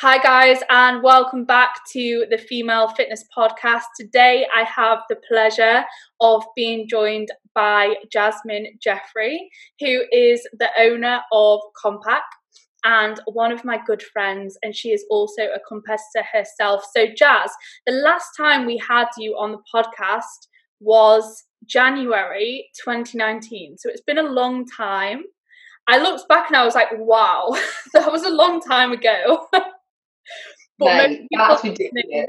Hi, guys, and welcome back to the Female Fitness Podcast. Today, I have the pleasure of being joined by Jasmin Jeffery, who is the owner of Kompak and one of my good friends, and she is also a competitor herself. So, Jas, the last time we had you on the podcast was January 2019. So, it's been a long time. I looked back and I was like, wow, that was a long time ago. but no, that's ridiculous.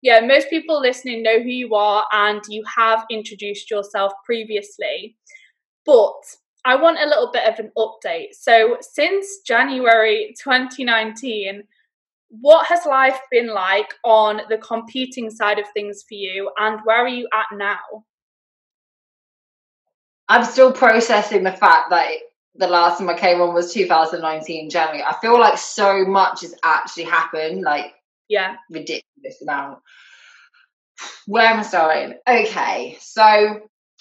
Yeah, most people listening know who you are and you have introduced yourself previously. But I want a little bit of an update. So, since January 2019, what has life been like on the competing side of things for you and where are you at now? I'm still processing the fact that the last time I came on was 2019 January. I feel like so much has actually happened, like yeah, ridiculous amount. Where am I starting? Okay, so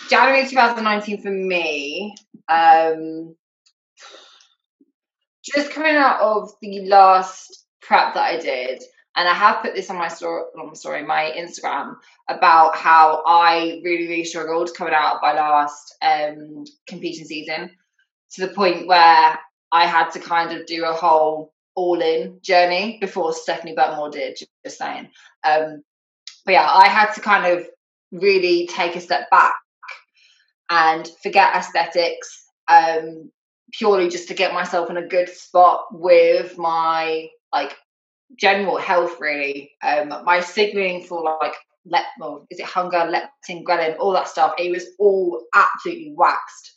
January 2019 for me, um, just coming out of the last prep that I did, and I have put this on my story, my story, my Instagram about how I really, really struggled coming out of my last um, competing season to the point where I had to kind of do a whole all in journey before Stephanie Buttermore did, just saying. Um, but yeah, I had to kind of really take a step back and forget aesthetics um, purely just to get myself in a good spot with my like general health really um my signaling for like let well, is it hunger leptin ghrelin all that stuff it was all absolutely waxed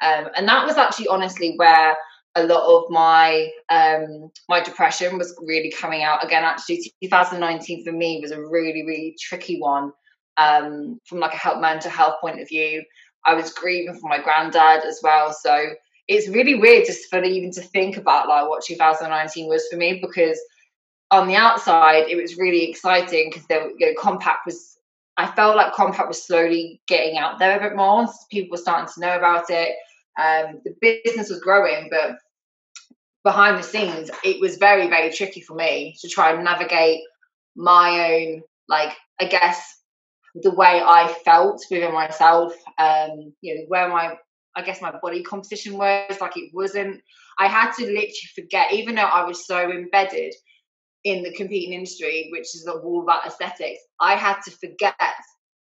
um, and that was actually honestly where a lot of my um, my depression was really coming out. Again actually 2019 for me was a really really tricky one um, from like a health mental health point of view. I was grieving for my granddad as well. So it's really weird just for even to think about like what 2019 was for me because on the outside it was really exciting because there you know, Kompak was i felt like Kompak was slowly getting out there a bit more. People were starting to know about it um, the business was growing, but behind the scenes, it was very, very tricky for me to try and navigate my own, like, I guess, the way I felt within myself, um, you know, where my, I guess, my body composition was. Like, it wasn't, I had to literally forget, even though I was so embedded in the competing industry, which is all about aesthetics, I had to forget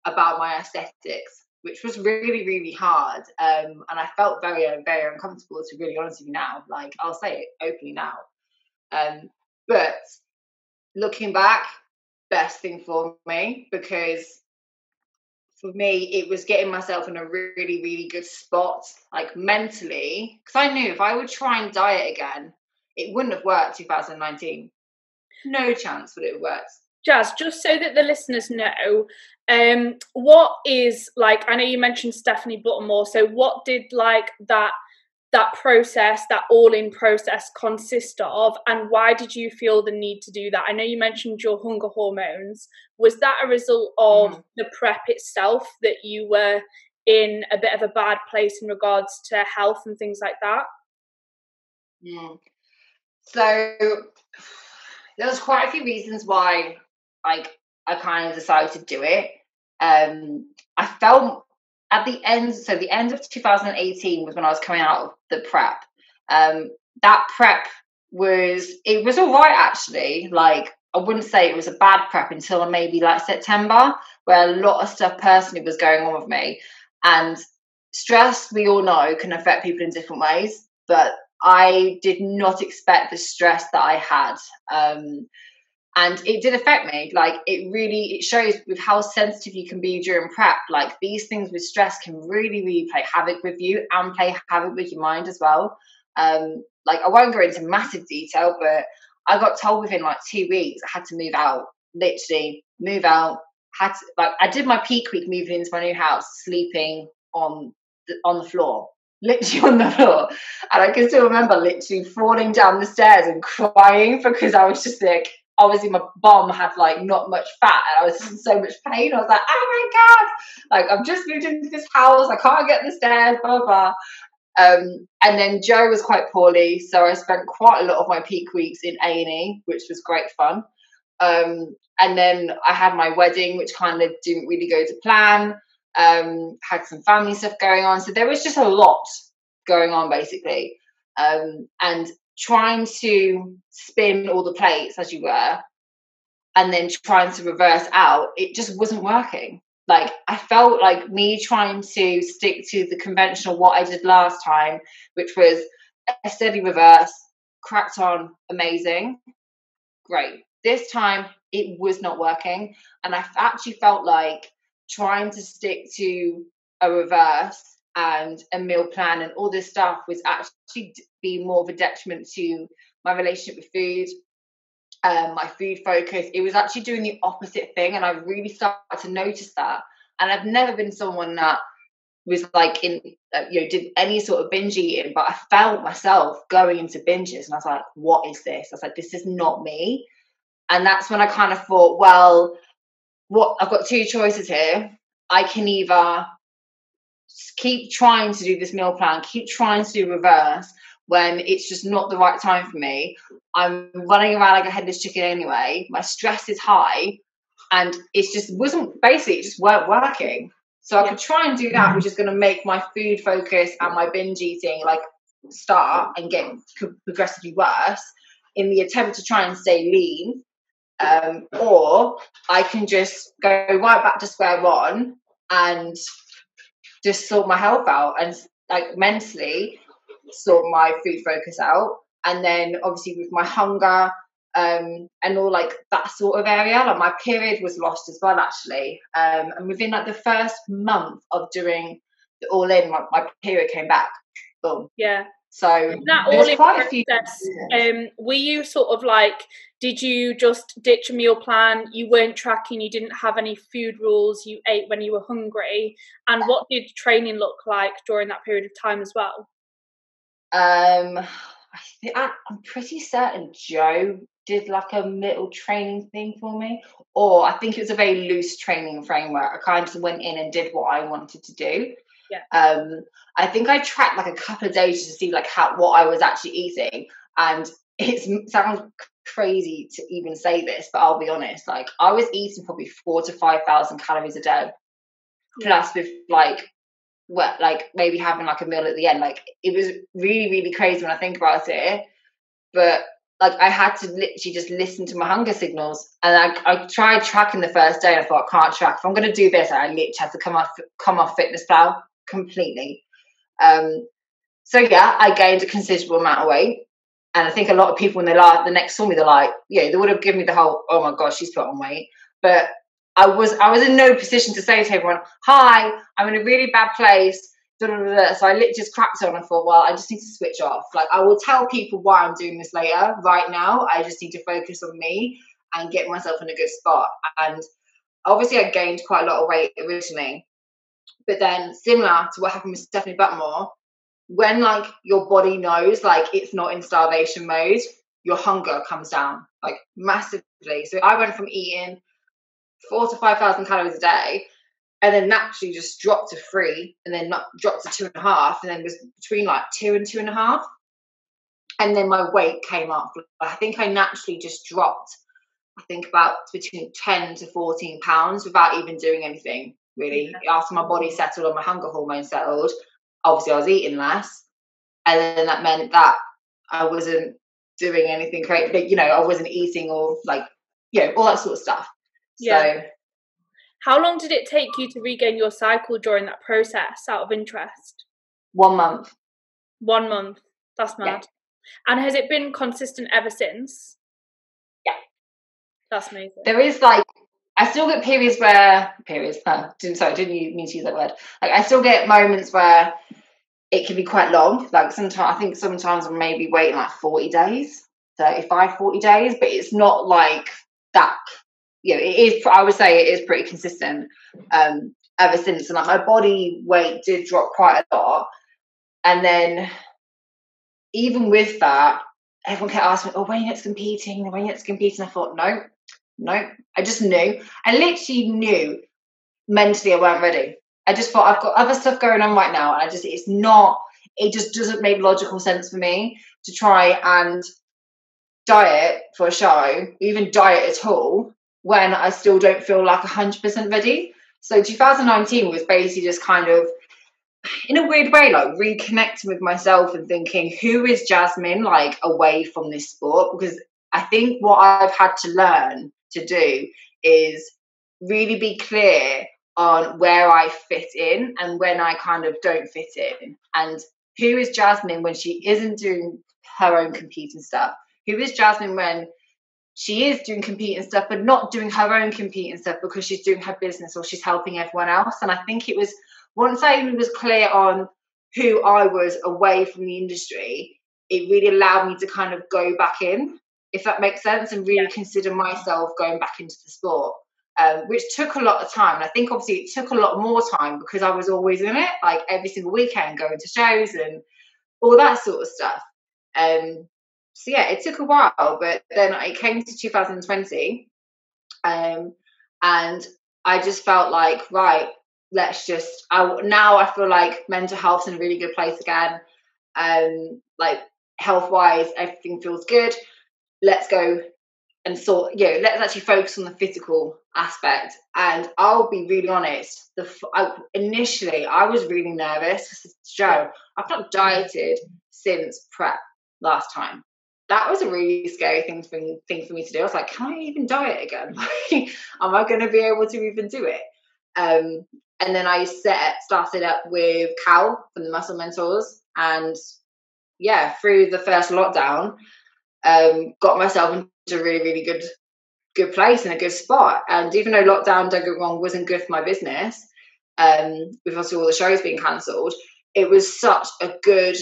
about my aesthetics which was really, really hard. Um, and I felt very, very uncomfortable to really honest with you now. Like, I'll say it openly now. Um, but looking back, best thing for me because for me, it was getting myself in a really, really good spot, like mentally. Because I knew if I would try and diet again, it wouldn't have worked 2019. No chance would it have worked. Jas, just so that the listeners know, um, what is like? I know you mentioned Stephanie Buttermore. So, what did like that that process, that all-in process, consist of, and why did you feel the need to do that? I know you mentioned your hunger hormones. Was that a result of mm. the prep itself that you were in a bit of a bad place in regards to health and things like that? Mm. So there was quite a few reasons why like I kind of decided to do it. Um, I felt at the end, so the end of 2018 was when I was coming out of the prep. Um, that prep was it was all right actually. Like I wouldn't say it was a bad prep until maybe like September, where a lot of stuff personally was going on with me. And stress, we all know, can affect people in different ways. But I did not expect the stress that I had. Um, and it did affect me. Like it really it shows with how sensitive you can be during prep. Like these things with stress can really really play havoc with you and play havoc with your mind as well. Um like i won't go into massive detail but i got told within like two weeks i had to move out. Literally move out. Had to, like i did my peak week moving into my new house sleeping on the, on the floor. Literally on the floor. And I can still remember literally falling down the stairs and crying because I was just like, obviously my bum had like not much fat and I was in so much pain. I was like, oh my God, like I've just moved into this house, I can't get the stairs, blah, blah. Um, and then Joe was quite poorly, so I spent quite a lot of my peak weeks in A and E, which was great fun. Um, and then I had my wedding, which kind of didn't really go to plan. Um, had some family stuff going on, so there was just a lot going on basically. Um, and trying to spin all the plates as you were, and then trying to reverse out, it just wasn't working. Like I felt like me trying to stick to the conventional what I did last time, which was a steady reverse, cracked on, amazing, great. This time it was not working, and I actually felt like trying to stick to a reverse and a meal plan and all this stuff was actually be more of a detriment to my relationship with food um, my food focus. It was actually doing the opposite thing, and I really started to notice that. And I've never been someone that was like in uh, you know did any sort of binge eating, but I felt myself going into binges, and I was like, "What is this?" I was like, "This is not me." And that's when I kind of thought, well, what I've got two choices here. I can either keep trying to do this meal plan, keep trying to do reverse, when it's just not the right time for me. I'm running around like a headless chicken anyway. My stress is high, and it's just wasn't basically it just weren't working. So I could try and do that, which is going to make my food focus and my binge eating like start and get progressively worse in the attempt to try and stay lean. Um, or I can just go right back to square one and just sort my health out and like mentally sort my food focus out. And then obviously with my hunger um, and all like that sort of area, like my period was lost as well actually. Um, and within like the first month of doing the all in, my, my period came back. Boom. Yeah. So that all in process, um, were you sort of like, did you just ditch a meal plan? You weren't tracking, you didn't have any food rules, you ate when you were hungry. And what did training look like during that period of time as well? Um, I think I'm pretty certain Joe did like a little training thing for me, or I think it was a very loose training framework. I kind of went in and did what I wanted to do. Yeah. Um, I think I tracked like a couple of days to see like how what I was actually eating, and it sounds crazy to even say this, but I'll be honest. Like I was eating probably four to five thousand calories a day, plus with like what like maybe having like a meal at the end. Like it was really, really crazy when I think about it. But like I had to literally just listen to my hunger signals. And I, I tried tracking the first day and I thought I can't track. If I'm gonna do this, I literally had to come off come off fitness FitnessPal completely. Um so yeah, I gained a considerable amount of weight. And I think a lot of people when they like the next saw me, they're like, yeah, they would have given me the whole, oh my gosh, she's put on weight. But I was I was in no position to say to everyone, "Hi, I'm in a really bad place." So I literally just cracked on and thought, well, I just need to switch off. Like I will tell people why I'm doing this later. Right now, I just need to focus on me and get myself in a good spot. And obviously, I gained quite a lot of weight originally, but then similar to what happened with Stephanie Buttermore, when like your body knows like it's not in starvation mode, your hunger comes down like massively. So I went from eating four to five thousand calories a day, and then naturally just dropped to three, and then not dropped to two and a half, and then was between like two and two and a half, and then my weight came up. I think I naturally just dropped. I think about between ten to fourteen pounds without even doing anything really. Yeah. After my body settled and my hunger hormone settled, obviously I was eating less, and then that meant that I wasn't doing anything great. But you know, I wasn't eating or like you know all that sort of stuff. Yeah. So, how long did it take you to regain your cycle during that process out of interest? One month. One month. That's mad. Yeah. And has it been consistent ever since? Yeah. That's amazing. There is like I still get periods where periods. Huh, didn't sorry, didn't mean to use that word? Like I still get moments where it can be quite long. Like sometimes I think sometimes I'm maybe waiting like 40 days, 35, 40 days, but it's not like that you know, it is. I would say it is pretty consistent um, ever since. And like my body weight did drop quite a lot, and then even with that, everyone kept asking me, "Oh, when are you next competing? When are you next competing?" I thought, no, no. I just knew. I literally knew mentally I weren't ready. I just thought I've got other stuff going on right now, and I just it's not it just doesn't make logical sense for me to try and diet for a show, even diet at all, when I still don't feel like 100% ready. So 2019 was basically just kind of, in a weird way, like reconnecting with myself and thinking, who is Jasmin like away from this sport? Because I think what I've had to learn to do is really be clear on where I fit in and when I kind of don't fit in. And who is Jasmin when she isn't doing her own competing stuff? Who is Jasmin when she is doing competing stuff, but not doing her own competing stuff because she's doing her business or she's helping everyone else? And I think it was once I was clear on who I was away from the industry, it really allowed me to kind of go back in, if that makes sense, and really yeah. consider myself going back into the sport um, which took a lot of time. And I think obviously it took a lot more time because I was always in it, like every single weekend going to shows and all that sort of stuff. Um, so yeah, it took a while, but then it came to 2020, um, and I just felt like right, let's just. I now I feel like mental health's in a really good place again. Um, like health wise, everything feels good. Let's go and sort yeah let's actually focus on the physical aspect. And i'll be really honest the I, initially i was really nervous. Joe. I've not dieted since prep last time. That was a really scary thing for, me, thing for me to do. I was like can i even diet again? Am i going to be able to even do it? Um, and then i set started up with cal from the muscle mentors and yeah through the first lockdown um, got myself into a really, really good good place and a good spot. And even though lockdown, don't get wrong, wasn't good for my business, um, with obviously all the shows being cancelled, it was such a good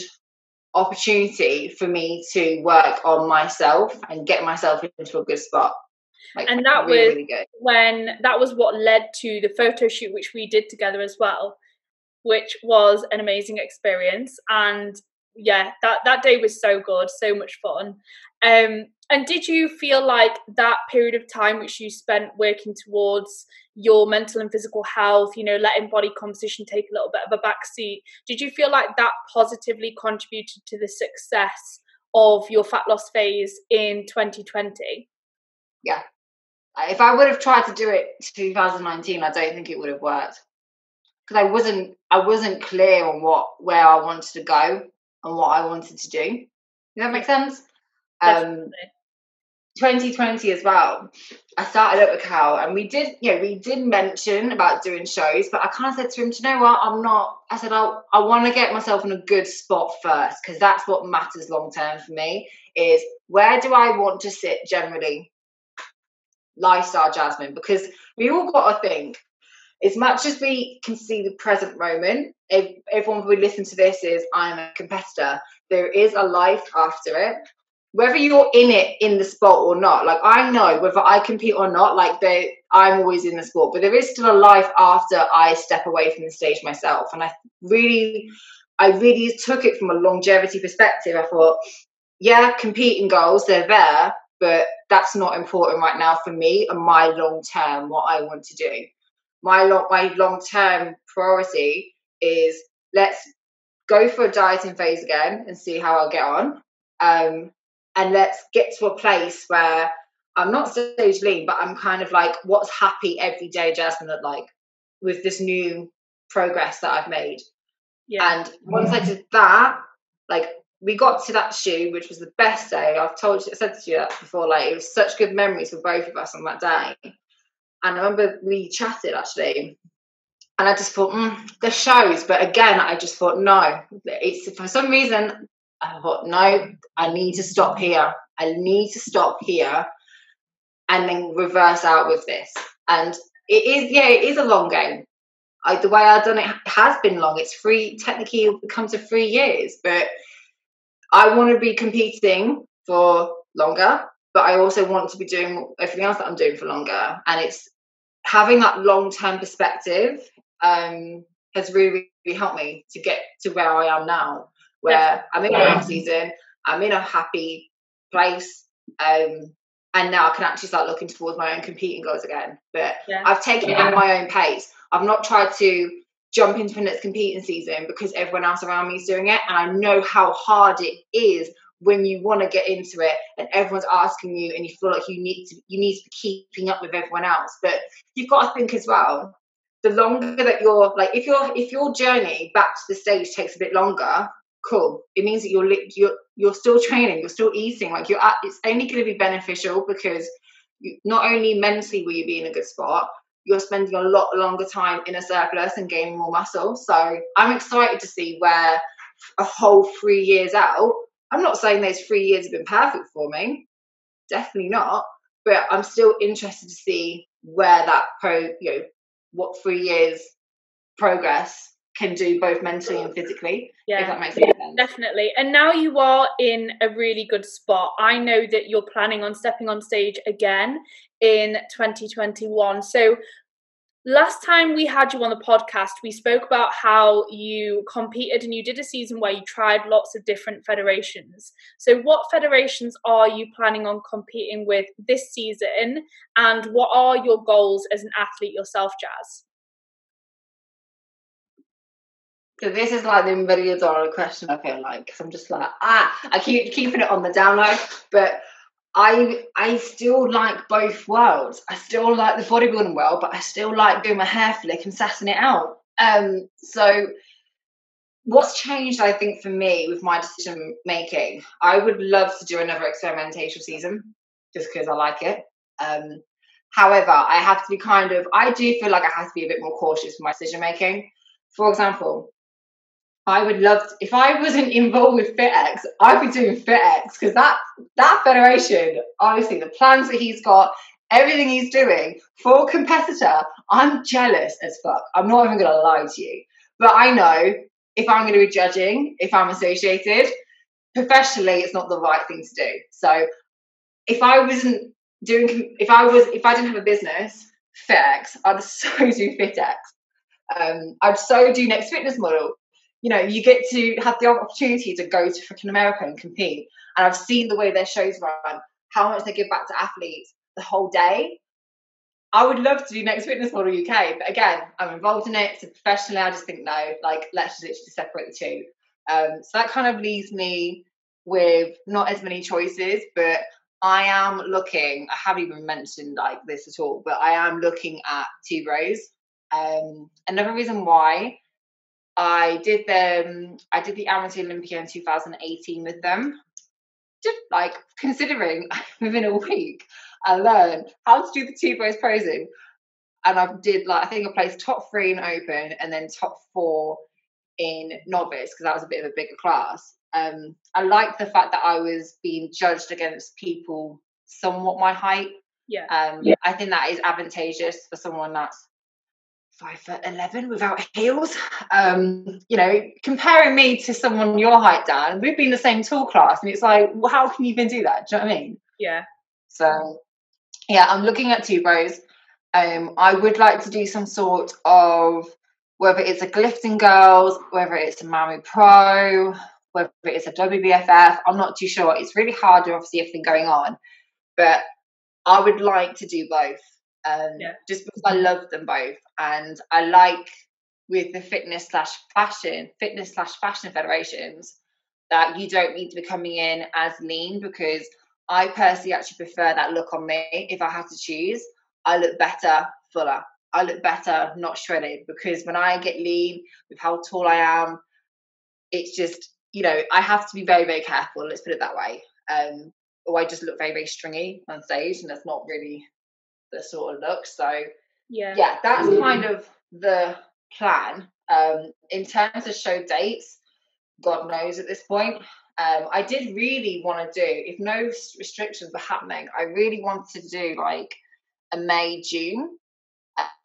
opportunity for me to work on myself and get myself into a good spot. Like, and that really, was really when that was what led to the photo shoot which we did together as well, which was an amazing experience. And yeah, that that day was so good, so much fun. Um, and did you feel like that period of time which you spent working towards your mental and physical health, you know, letting body composition take a little bit of a backseat, did you feel like that positively contributed to the success of your fat loss phase in 2020? Yeah. If I would have tried to do it 2019, I don't think it would have worked because I wasn't I wasn't clear on what where I wanted to go and what I wanted to do. Does that make sense? Um, 2020 as well. I started up with Cal, and we did, yeah, we did mention about doing shows, but I kind of said to him, "Do you know what? I'm not." I said, "I I want to get myself in a good spot first, because that's what matters long term for me. Is where do I want to sit generally, lifestyle Jasmin? Because we all got to think." As much as we can see the present moment, if everyone who listen to this is I'm a competitor, there is a life after it whether you're in it in the sport or not like i know whether i compete or not like they i'm always in the sport but there is still a life after i step away from the stage myself. And i really i really took it from a longevity perspective. I thought yeah competing goals they're there but that's not important right now for me and my long term what i want to do. My long my long term priority is let's go for a dieting phase again and see how i'll get on. Um, and let's get to a place where I'm not stage lean, but I'm kind of like, what's happy every day, Jasmin, look like with this new progress that I've made. Yeah. And once I did that, like we got to that shoe, which was the best day. I've told you, I said to you that before, like it was such good memories for both of us on that day. And I remember we chatted actually, and I just thought, mm, the shows. But again, I just thought, no, it's for some reason I thought, no, I need to stop here. I need to stop here and then reverse out with this. And it is, yeah, it is a long game. I, the way I've done it has been long. It's three, technically, it comes to three years, but I want to be competing for longer, but I also want to be doing everything else that I'm doing for longer. And it's having that long term perspective um, has really, really helped me to get to where I am now where I'm in my off season, I'm in a happy place, um, and now I can actually start looking towards my own competing goals again. But yeah. I've taken it at my own pace. I've not tried to jump into the next competing season because everyone else around me is doing it. And I know how hard it is when you want to get into it and everyone's asking you and you feel like you need to you need to be keeping up with everyone else. But you've got to think as well, the longer that you're like if your if your journey back to the stage takes a bit longer, cool. It means that you're you're you're still training, you're still eating. Like you're at, it's only going to be beneficial because you, not only mentally will you be in a good spot, you're spending a lot longer time in a surplus and gaining more muscle. So I'm excited to see where a whole three years out. I'm not saying those three years have been perfect for me, definitely not. But I'm still interested to see where that pro, you know, what three years progress can do both mentally and physically. Yeah, if that makes yeah, sense. Definitely. And now you are in a really good spot. I know that you're planning on stepping on stage again in 2021. So last time we had you on the podcast, we spoke about how you competed and you did a season where you tried lots of different federations. So, what federations are you planning on competing with this season, and what are your goals as an athlete yourself, Jas? So this is like the million dollar question. I feel like because I'm just like ah, I keep keeping it on the down low, but I I still like both worlds. I still like the bodybuilding world, but I still like doing my hair flick and sassing it out. Um, so what's changed, I think, for me with my decision making, I would love to do another experimental season just because I like it. Um, however, I have to be kind of I do feel like I have to be a bit more cautious with my decision making. For example, I would love to, if I wasn't involved with FitX, I'd be doing FitX because that that federation, honestly, the plans that he's got, everything he's doing for a competitor, I'm jealous as fuck. I'm not even gonna lie to you. But I know if I'm gonna be judging, if I'm associated, professionally it's not the right thing to do. So if I wasn't doing if I was if I didn't have a business, FitX, I'd so do FitX. Um, I'd so do next fitness model you know, you get to have the opportunity to go to freaking America and compete. And I've seen the way their shows run, how much they give back to athletes the whole day. I would love to do Next Fitness Model UK, but again, I'm involved in it. So professionally, I just think no, like let's just literally separate the two. Um, so that kind of leaves me with not as many choices, but I am looking. I haven't even mentioned like this at all, but I am looking at 2Bros. Um, another reason why I did them. I did the Amateur Olympia in 2018 with them. Just like considering within a week, I learned how to do the 2Bros posing, and I did like I think I placed top three in open and then top four in novice because that was a bit of a bigger class. Um, I liked the fact that I was being judged against people somewhat my height. Yeah. Um, yeah. I think that is advantageous for someone that's five foot eleven without heels. Um, you know, comparing me to someone your height, Dan, we've been the same tall class, and it's like, well, how can you even do that? Do you know what I mean? Yeah. So, yeah, I'm looking at 2Bros. Um, I would like to do some sort of whether it's a Glifton Girls, whether it's a Miami Pro, whether it's a WBFF. I'm not too sure. It's really hard to obviously everything going on, but I would like to do both um, yeah. just because I love them both, and I like with the fitness slash fashion, fitness slash fashion federations that you don't need to be coming in as lean because I personally actually prefer that look on me. If I had to choose, I look better fuller. I look better not shredded because when I get lean with how tall I am, it's just you know I have to be very very careful. Let's put it that way. Um, or I just look very very stringy on stage, and that's not really the sort of look. So yeah, yeah, that's kind of the plan. Um, in terms of show dates, God knows at this point. Um, I did really want to do, if no restrictions were happening, I really wanted to do like a May June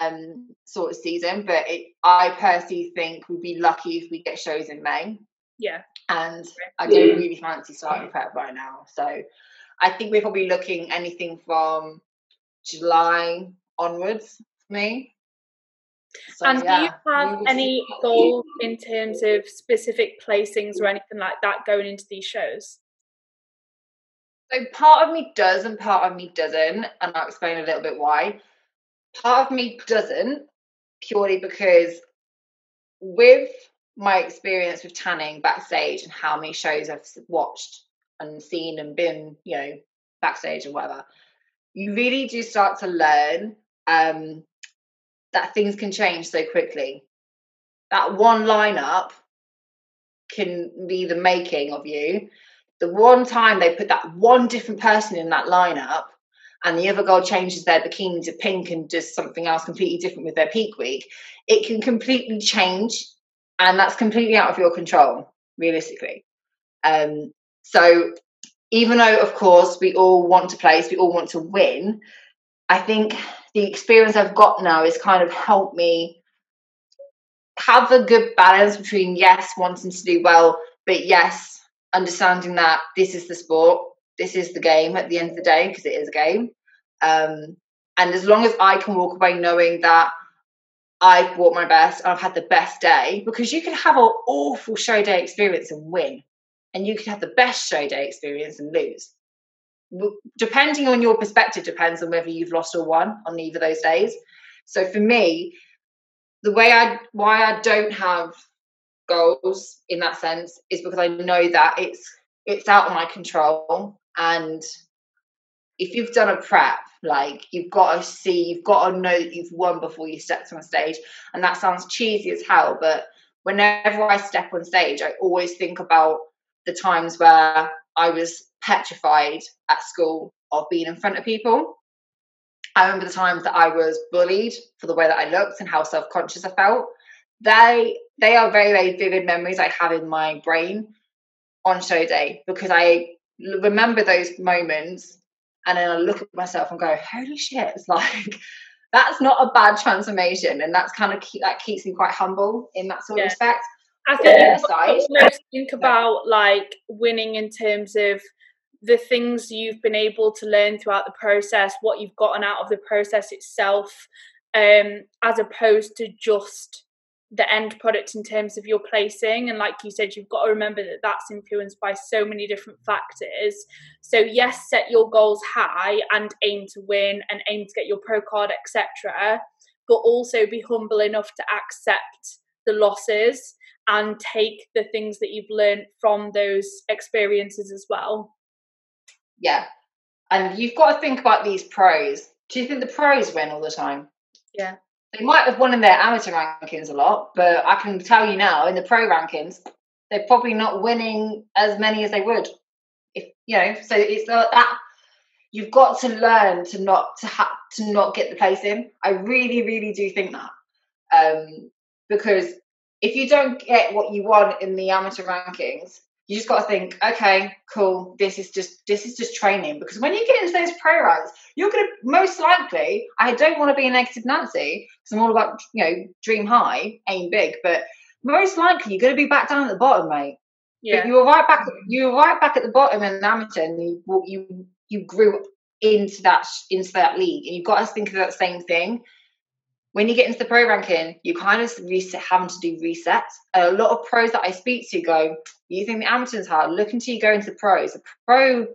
um, sort of season. But it, I personally think we'd be lucky if we get shows in May. Yeah, and I do really fancy starting prep right now. So I think we're probably looking anything from July onwards for me. So, and yeah, do you have any goals in terms of specific placings or anything like that going into these shows? So part of me does and part of me doesn't, and I'll explain a little bit why. Part of me doesn't purely because with my experience with tanning backstage and how many shows I've watched and seen and been, you know, backstage and whatever, you really do start to learn um, that things can change so quickly. That one lineup can be the making of you. The one time they put that one different person in that lineup and the other girl changes their bikini to pink and does something else completely different with their peak week, it can completely change. And that's completely out of your control, realistically. Um, so even though, of course, we all want to place, we all want to win, I think the experience I've got now is kind of helped me have a good balance between yes, wanting to do well, but yes, understanding that this is the sport, this is the game at the end of the day, because it is a game. Um, and as long as I can walk away knowing that I've brought my best, and I've had the best day, because you can have an awful show day experience and win, and you can have the best show day experience and lose. Depending on your perspective, depends on whether you've lost or won on either of those days. So for me, the way I why I don't have goals in that sense is because I know that it's it's out of my control and if you've done a prep like you've got to see you've got to know that you've won before you step on stage and that sounds cheesy as hell but whenever I step on stage I always think about the times where I was petrified at school of being in front of people I remember the times that I was bullied for the way that I looked and how self conscious I felt. They they are very very vivid memories I have in my brain on show day because I remember those moments and then I look at myself and go, holy shit! It's like that's not a bad transformation, and that's kind of keep, that keeps me quite humble in that sort yeah. of respect. I think yeah. think about like winning in terms of the things you've been able to learn throughout the process, what you've gotten out of the process itself, um, as opposed to just the end product in terms of your placing. And like you said, you've got to remember that that's influenced by so many different factors. So, yes, set your goals high and aim to win and aim to get your pro card, etc. But also be humble enough to accept the losses and take the things that you've learned from those experiences as well yeah. And you've got to think about these pros. Do you think the pros win all the time? Yeah. They might have won in their amateur rankings a lot, but I can tell you now, in the pro rankings, they're probably not winning as many as they would. If you know, so it's not that you've got to learn to not to have to not get the place in. I really, really do think that. Um, because if you don't get what you want in the amateur rankings, you just got to think, okay, cool. This is just this is just training because when you get into those pro runs, you're going to most likely. I don't want to be a negative Nancy because I'm all about you know dream high, aim big, but most likely you're going to be back down at the bottom, mate. Yeah. But you were right back. You were right back at the bottom in amateur, and you you you grew into that into that league, and you've got to think of that same thing when you get into the pro ranking, you kind of reset, having to do resets. a lot of pros that I speak to go, you think the amateur's hard? Look until you go into the pros. The pro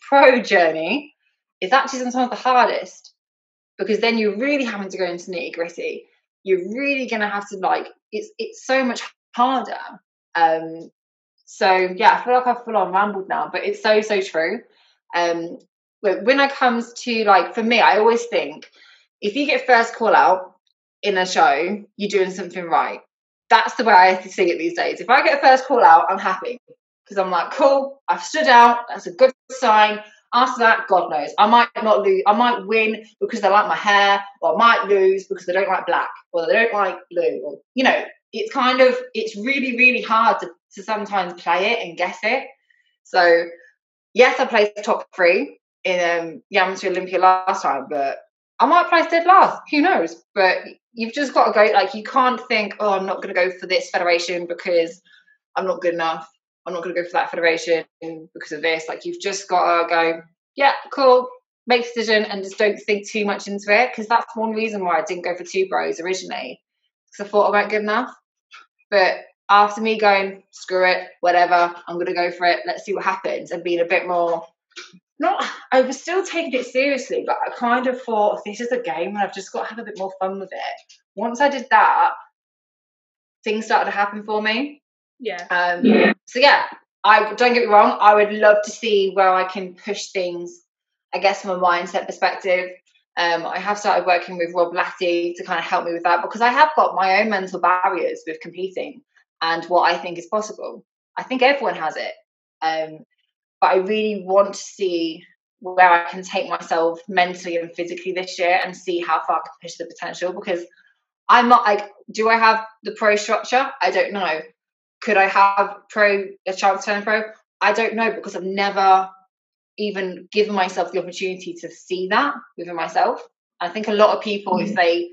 pro journey is actually sometimes the hardest because then you're really having to go into nitty gritty. You're really going to have to like it's it's so much harder. Um, so yeah, I feel like I've full on rambled now, but it's so so true. Um, when it comes to like for me, I always think if you get first call out, in a show, you're doing something right. That's the way I see it these days. If I get a first call out, I'm happy because I'm like, cool, I've stood out. That's a good sign. After that, God knows, I might not lose. I might win because they like my hair, or I might lose because they don't like black, or they don't like blue, or you know, it's kind of it's really really hard to, to sometimes play it and guess it. So yes, I placed top three in um, Amateur Olympia last time, but I might place dead last. Who knows? But you've just got to go. Like you can't think, oh, I'm not going to go for this federation because I'm not good enough. I'm not going to go for that federation because of this. Like you've just got to go. Yeah, cool. Make a decision and just don't think too much into it because that's one reason why I didn't go for 2Bros originally because I thought I weren't good enough. But after me going, screw it, whatever, I'm going to go for it. Let's see what happens and being a bit more not I was still taking it seriously, but I kind of thought this is a game and I've just got to have a bit more fun with it. Once I did that, things started to happen for me. Yeah. Um, yeah. So yeah, I don't get me wrong. I would love to see where I can push things. I guess from a mindset perspective. Um, I have started working with Rob Latty to kind of help me with that because I have got my own mental barriers with competing and what I think is possible. I think everyone has it. Um, but I really want to see where I can take myself mentally and physically this year and see how far I can push the potential because I'm not like, do I have the pro structure? I don't know. Could I have pro a chance to turn pro? I don't know because I've never even given myself the opportunity to see that within myself. I think a lot of people, mm-hmm. if they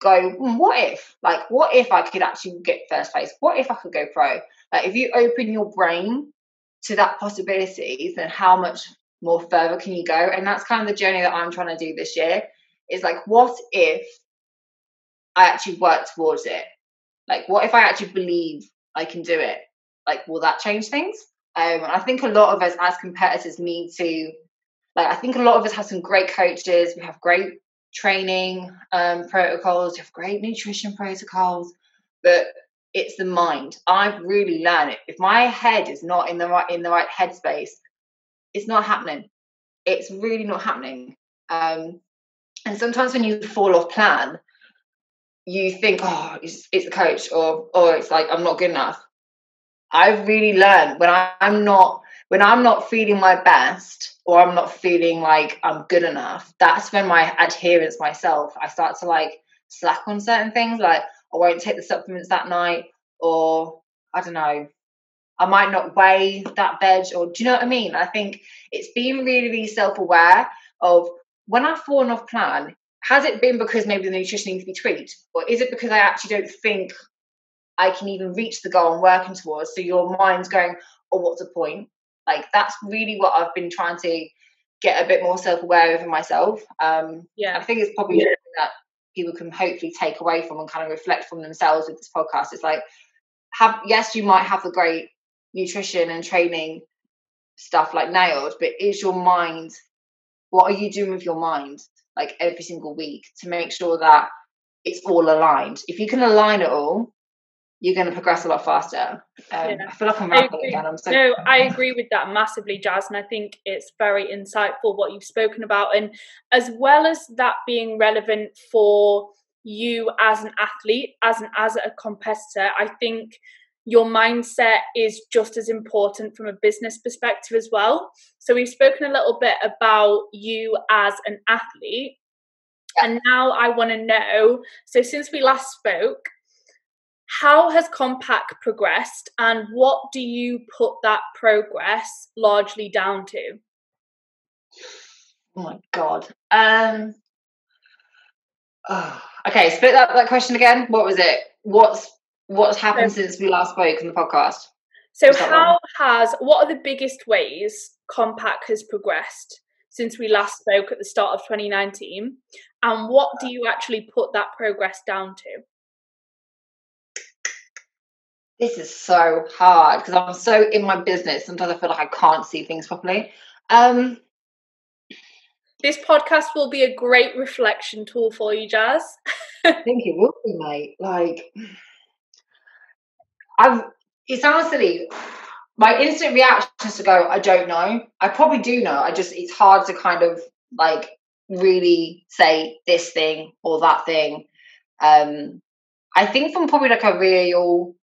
go, mm, what if? Like, what if I could actually get first place? What if I could go pro? Like, if you open your brain to that possibility, then how much more further can you go? And that's kind of the journey that I'm trying to do this year. Is like, what if I actually work towards it? Like, what if I actually believe I can do it? Like, will that change things? Um, I think a lot of us as competitors need to, like, I think a lot of us have some great coaches. We have great training um, protocols. We have great nutrition protocols, but it's the mind. I've really learned it. If my head is not in the right in the right headspace, it's not happening. It's really not happening. Um, and sometimes when you fall off plan, you think, oh, it's, it's the coach, or or it's like I'm not good enough. I've really learned when I, I'm not when I'm not feeling my best or I'm not feeling like I'm good enough, that's when my adherence myself, I start to like slack on certain things. Like I won't take the supplements that night, or I don't know, I might not weigh that veg, or do you know what I mean? I think it's being really, really self aware of when I've fallen off plan, has it been because maybe the nutrition needs to be tweaked? Or is it because I actually don't think I can even reach the goal I'm working towards. So your mind's going, oh, what's the point? Like that's really what I've been trying to get a bit more self-aware of myself. Um, yeah, I think it's probably yeah. that people can hopefully take away from and kind of reflect from themselves with this podcast. It's like, have yes, you might have the great nutrition and training stuff like nailed, but is your mind? What are you doing with your mind? Like every single week to make sure that it's all aligned. If you can align it all, you're going to progress a lot faster. Um, yeah. I feel like I'm rambling again. I'm so no, I agree with that massively, Jas, and I think it's very insightful what you've spoken about, and as well as that being relevant for you as an athlete, as an as a competitor, I think your mindset is just as important from a business perspective as well. So we've spoken a little bit about you as an athlete. And now I want to know so, since we last spoke, how has Kompak progressed and what do you put that progress largely down to? Oh my god. Um oh, okay, split that, that question again. What was it? What's what's happened so, since we last spoke in the podcast? So how has what are the biggest ways Kompak has progressed since we last spoke at the start of 2019? And what do you actually put that progress down to? This is so hard because I'm so in my business. Sometimes I feel like I can't see things properly. Um, this podcast will be a great reflection tool for you, Jas. I think it will be, mate. Like, I've. It sounds silly. My instant reaction is to go, I don't know. I probably do know. I just it's hard to kind of like really say this thing or that thing. Um, I think from probably like a real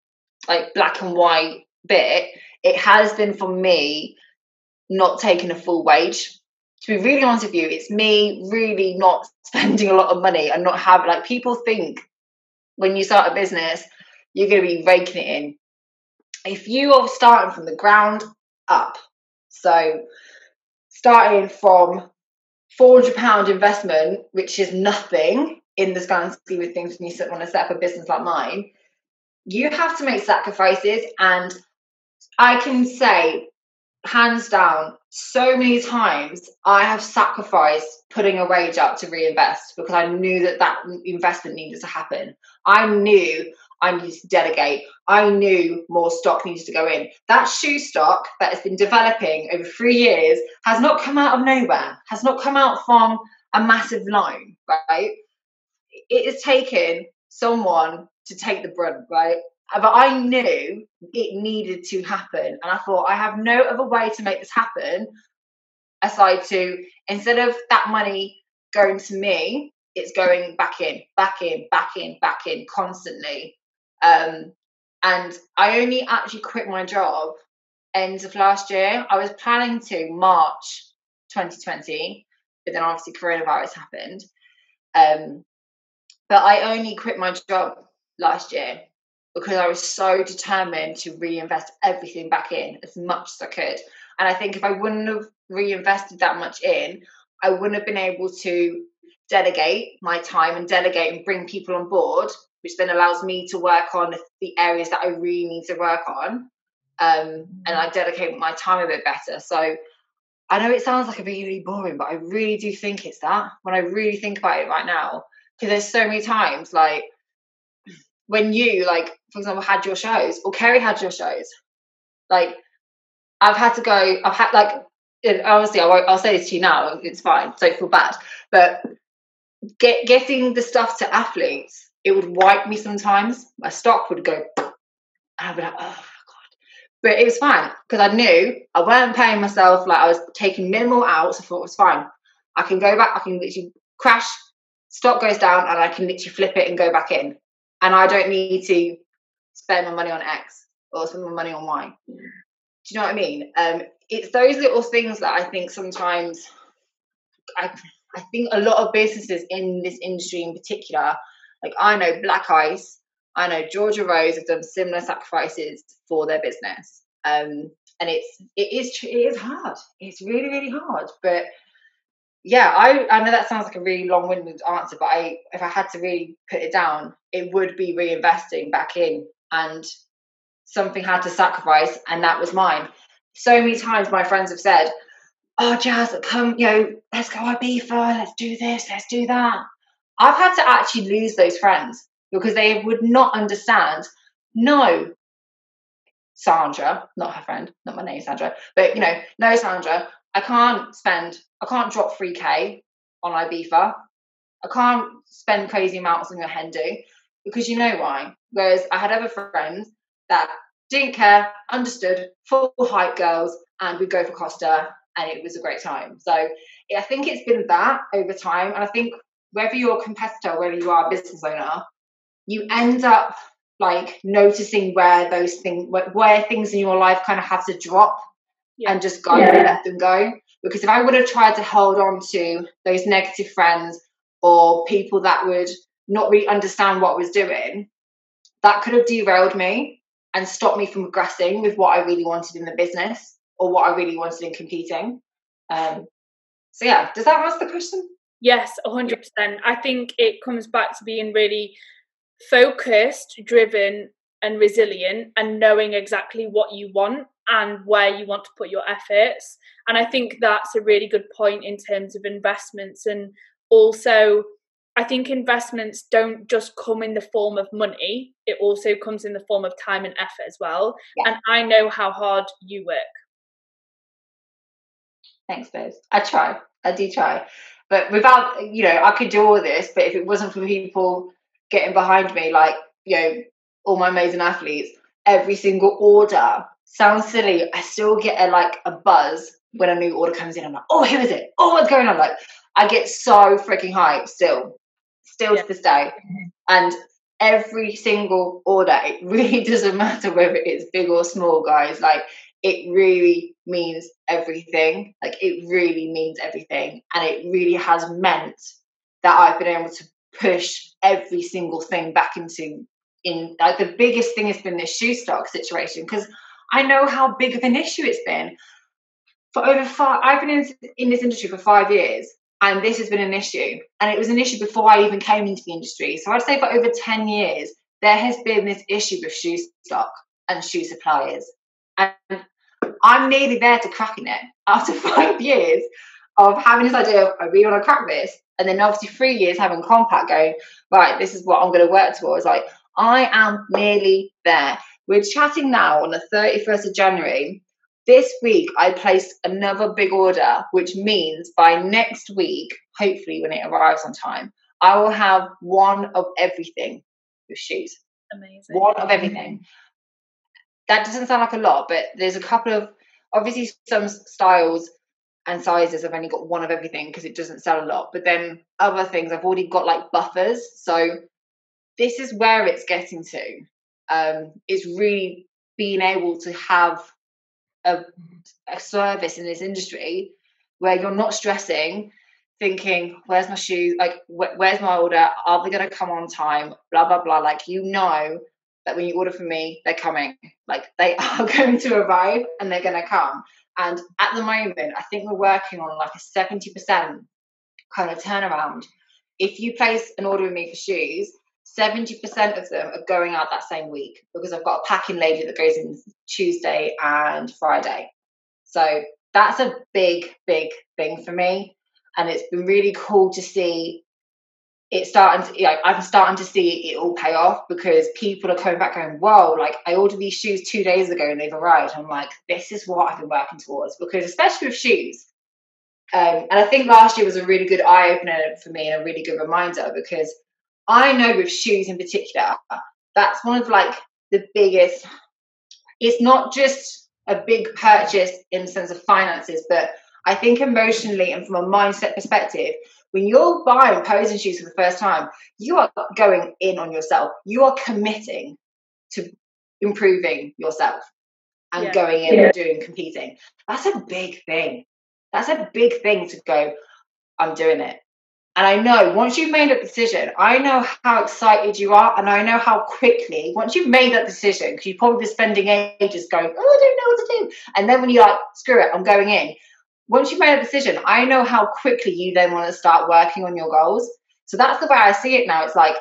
like black and white bit, it has been for me not taking a full wage. To be really honest with you, it's me really not spending a lot of money and not having like people think when you start a business, you're going to be raking it in. If you are starting from the ground up, so starting from £400 investment, which is nothing in the grand scheme of things when you want to set up a business like mine, you have to make sacrifices and i can say hands down so many times i have sacrificed putting a wage up to reinvest because i knew that that investment needed to happen. I knew i needed to delegate. I knew more stock needed to go in. That shoe stock that has been developing over three years has not come out of nowhere has not come out from a massive loan right? It has taken someone to take the brunt, right? but I knew it needed to happen. And I thought, I have no other way to make this happen aside to instead of that money going to me, it's going back in, back in, back in, back in constantly. Um, and I only actually quit my job end of last year. I was planning to March 2020, but then obviously coronavirus happened. Um, but I only quit my job last year because I was so determined to reinvest everything back in as much as I could. And I think if I wouldn't have reinvested that much in, I wouldn't have been able to delegate my time and delegate and bring people on board, which then allows me to work on the areas that I really need to work on. Um, and I dedicate my time a bit better. So I know it sounds like a really, really boring, but I really do think it's that when I really think about it right now. Because there's so many times like when you like for example had your shows or Kerry had your shows like I've had to go I've had like honestly I won't, I'll say this to you now it's fine don't feel bad but get getting the stuff to athletes it would wipe me sometimes my stock would go and I'd be like oh god. But it was fine because I knew I weren't paying myself like I was taking minimal out so I thought it was fine. I can go back I can literally crash stock goes down and I can literally flip it and go back in and I don't need to spend my money on X or spend my money on Y. Do you know what I mean? Um, it's those little things that I think sometimes I I think a lot of businesses in this industry in particular, like I know Black Ice, I know Georgia Rose have done similar sacrifices for their business. Um, and it's it is it is hard. It's really really hard, but yeah, I I know that sounds like a really long-winded answer, but I if I had to really put it down, it would be reinvesting back in, and something had to sacrifice, and that was mine. So many times my friends have said, "Oh, Jas, come, you know, let's go Ibiza, let's do this, let's do that." I've had to actually lose those friends because they would not understand. No, Sandra, not her friend, not my name, Sandra, but you know, no, Sandra, I can't spend, I can't drop 3K on Ibiza. I can't spend crazy amounts on your Hindu because you know why. Whereas I had other friends that didn't care, understood, full hype girls, and we'd go for Costa and it was a great time. So I think it's been that over time. And I think whether you're a competitor, whether you are a business owner, you end up like noticing where those things, where, where things in your life kind of have to drop yeah. and just go yeah. and let them go. Because if I would have tried to hold on to those negative friends or people that would not really understand what I was doing, that could have derailed me and stopped me from progressing with what I really wanted in the business or what I really wanted in competing. Um, so yeah, does that answer the question? Yes, 100%. I think it comes back to being really focused, driven, and resilient and knowing exactly what you want and where you want to put your efforts. And I think that's a really good point in terms of investments. And also, I think investments don't just come in the form of money, it also comes in the form of time and effort as well. Yeah. And I know how hard you work. Thanks, Liz. I try. I do try. But without, you know, I could do all this, but if it wasn't for people getting behind me, like, you know, all my amazing athletes, every single order sounds silly. I still get a like a buzz when a new order comes in. I'm like, oh, who is it? Oh, what's going on? Like, I get so freaking hyped still, still yeah. to this day. Mm-hmm. And every single order, it really doesn't matter whether it's big or small, guys. Like, it really means everything. Like, it really means everything. And it really has meant that I've been able to push every single thing back into in like the biggest thing has been this shoe stock situation because I know how big of an issue it's been. For over five, I've been in, in this industry for five years, and this has been an issue. And it was an issue before I even came into the industry. So I'd say for over 10 years, there has been this issue with shoe stock and shoe suppliers. And I'm nearly there to cracking it after five years of having this idea of I really want to crack this. And then obviously three years having Kompak going, right, this is what I'm going to work towards. Like, I am nearly there. We're chatting now on the 31st of January. This week, I placed another big order, which means by next week, hopefully when it arrives on time, I will have one of everything with shoes. Amazing. One of everything. That doesn't sound like a lot, but there's a couple of obviously some styles and sizes I've only got one of everything because it doesn't sell a lot. But then other things I've already got like buffers. So this is where it's getting to. Um, it's really being able to have a, a service in this industry where you're not stressing, thinking, "Where's my shoes? Like, wh- where's my order? Are they going to come on time?" Blah blah blah. Like you know that when you order from me, they're coming. Like they are going to arrive and they're going to come. And at the moment, I think we're working on like a 70% kind of turnaround. If you place an order with me for shoes, 70% of them are going out that same week because I've got a packing lady that goes in Tuesday and Friday. So that's a big, big thing for me. And it's been really cool to see it's starting to, you know, I'm starting to see it all pay off because people are coming back going, whoa, like I ordered these shoes two days ago and they've arrived. I'm like, this is what I've been working towards because especially with shoes. Um, and I think last year was a really good eye opener for me and a really good reminder because I know with shoes in particular, that's one of like the biggest, it's not just a big purchase in the sense of finances, but I think emotionally and from a mindset perspective, when you're buying posing shoes for the first time, you are going in on yourself. You are committing to improving yourself and yeah. going in yeah. and doing competing. That's a big thing. That's a big thing to go, I'm doing it. And I know once you've made a decision, I know how excited you are, and I know how quickly, once you've made that decision, because you've probably been spending ages going, Oh, I don't know what to do. And then when you're like, screw it, I'm going in, once you've made a decision, I know how quickly you then want to start working on your goals. So that's the way I see it now. It's like,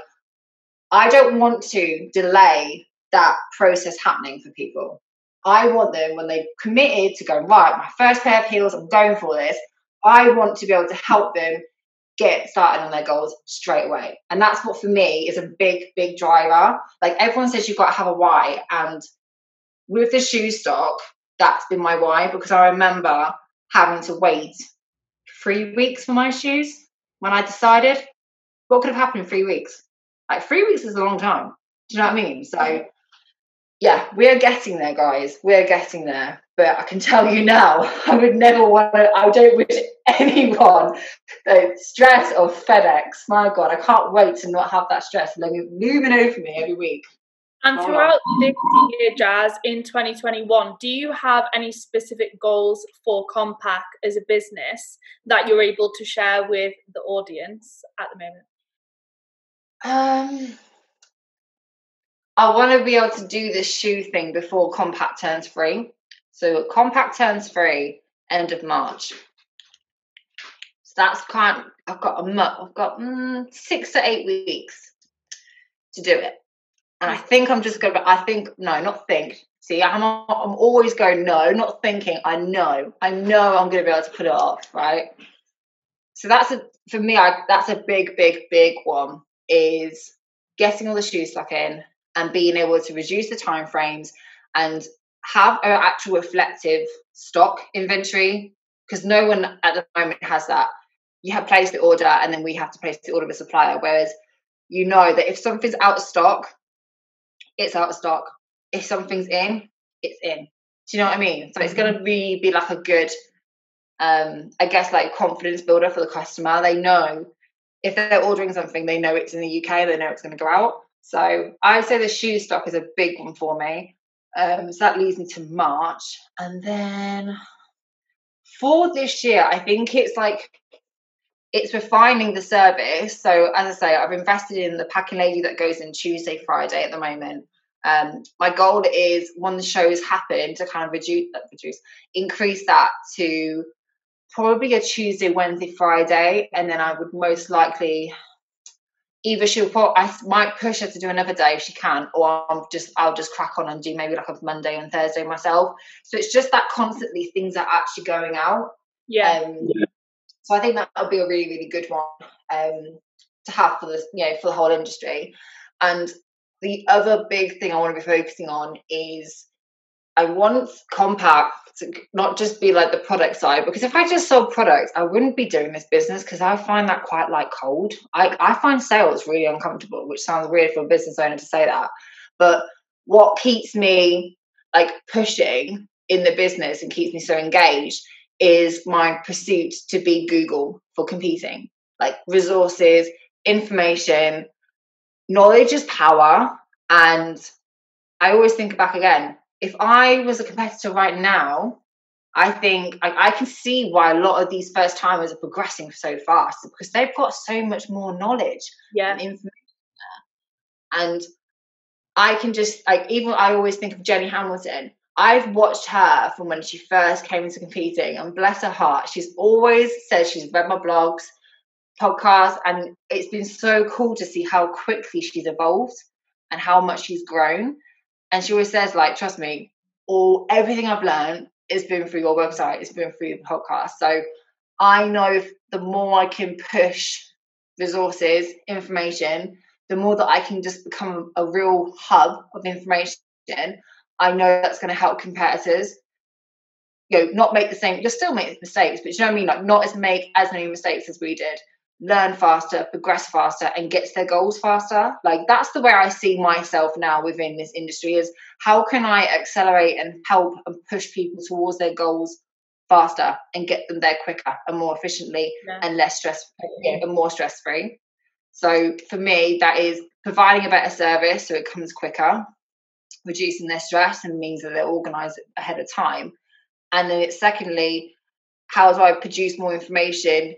I don't want to delay that process happening for people. I want them when they've committed to go, right, my first pair of heels, I'm going for this. I want to be able to help them get started on their goals straight away. And that's what for me is a big, big driver. Like everyone says you've got to have a why. And with the shoe stock, that's been my why because I remember having to wait three weeks for my shoes when I decided what could have happened in three weeks. Like three weeks is a long time. Do you know what I mean? So yeah, we're getting there, guys. We're getting there. But I can tell you now, I would never want to, I don't wish anyone the stress of FedEx. My God, I can't wait to not have that stress looming over me every week. And throughout this year, Jas, in 2021, do you have any specific goals for Kompak as a business that you're able to share with the audience at the moment? Um, I want to be able to do this shoe thing before Kompak turns free. So Kompak turns free end of March. So that's kind. I've got a month. I've got mm, six to eight weeks to do it. And I think I'm just going to, I think, no, not think. See, I'm, I'm always going, no, not thinking. I know, I know I'm going to be able to put it off, right? So that's a, for me, I, that's a big, big, big one is getting all the shoe stock in and being able to reduce the time frames and have an actual reflective stock inventory because no one at the moment has that. You have placed the order and then we have to place the order with supplier. Whereas you know that if something's out of stock, it's out of stock. If something's in, it's in. Do you know what I mean? So it's going to mm-hmm. really be like a good, um, I guess, like confidence builder for the customer. They know if they're ordering something, they know it's in the UK, they know it's going to go out. So I'd say the shoe stock is a big one for me. Um, so that leads me to March. And then for this year, I think it's like it's refining the service. So as I say, I've invested in the packing lady that goes in Tuesday, Friday at the moment. Um, my goal is when the shows happen to kind of reduce, uh, reduce, increase that to probably a Tuesday, Wednesday, Friday, and then I would most likely either she'll put, I might push her to do another day if she can, or I'm just I'll just crack on and do maybe like a Monday and Thursday myself. So it's just that constantly things are actually going out. Yeah. Um, yeah. So I think that'll be a really, really good one um, to have for the you know for the whole industry. And the other big thing I want to be focusing on is I want Kompak to not just be like the product side because if I just sold products, I wouldn't be doing this business because I find that quite like cold. I, I find sales really uncomfortable, which sounds weird for a business owner to say that. But what keeps me like pushing in the business and keeps me so engaged is my pursuit to be Google for competing. Like resources, information, knowledge is power. And I always think back again if I was a competitor right now, I think I, I, can see why a lot of these first timers are progressing so fast because they've got so much more knowledge yeah. and information there. And I can just like even I always think of Jenny Hamilton. I've watched her from when she first came into competing, and bless her heart, she's always said she's read my blogs, podcasts, and it's been so cool to see how quickly she's evolved and how much she's grown. And she always says, like, trust me, all everything I've learned has been through your website, it's been through the podcast. So I know the more I can push resources, information, the more that I can just become a real hub of information, I know that's going to help competitors. You know, not make the same. You'll still make mistakes, but you know what I mean. Like, not as make as many mistakes as we did. Learn faster, progress faster, and get to their goals faster. Like that's the way I see myself now within this industry. Is how can I accelerate and help and push people towards their goals faster and get them there quicker and more efficiently yeah. and less stress and more stress free. So for me, that is providing a better service so it comes quicker, reducing their stress and means that they're organized ahead of time. And then it's secondly, how do I produce more information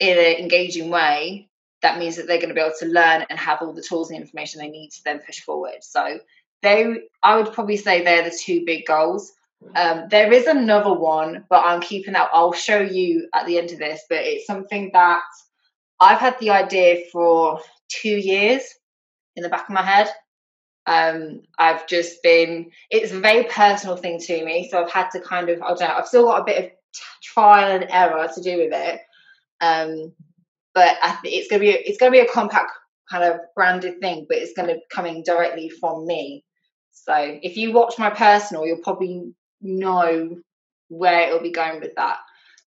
in an engaging way that means that they're going to be able to learn and have all the tools and information they need to then push forward. So they, I would probably say they're the two big goals. Um, there is another one, but I'm keeping that. I'll show you at the end of this, but it's something that I've had the idea for two years in the back of my head. Um, I've just been, it's a very personal thing to me. So I've had to kind of, I don't know, I've still got a bit of trial and error to do with it. Um, but I think it's to be, it's going to be a Kompak kind of branded thing, but it's to be coming directly from me. So if you watch my personal, you'll probably know where it'll be going with that.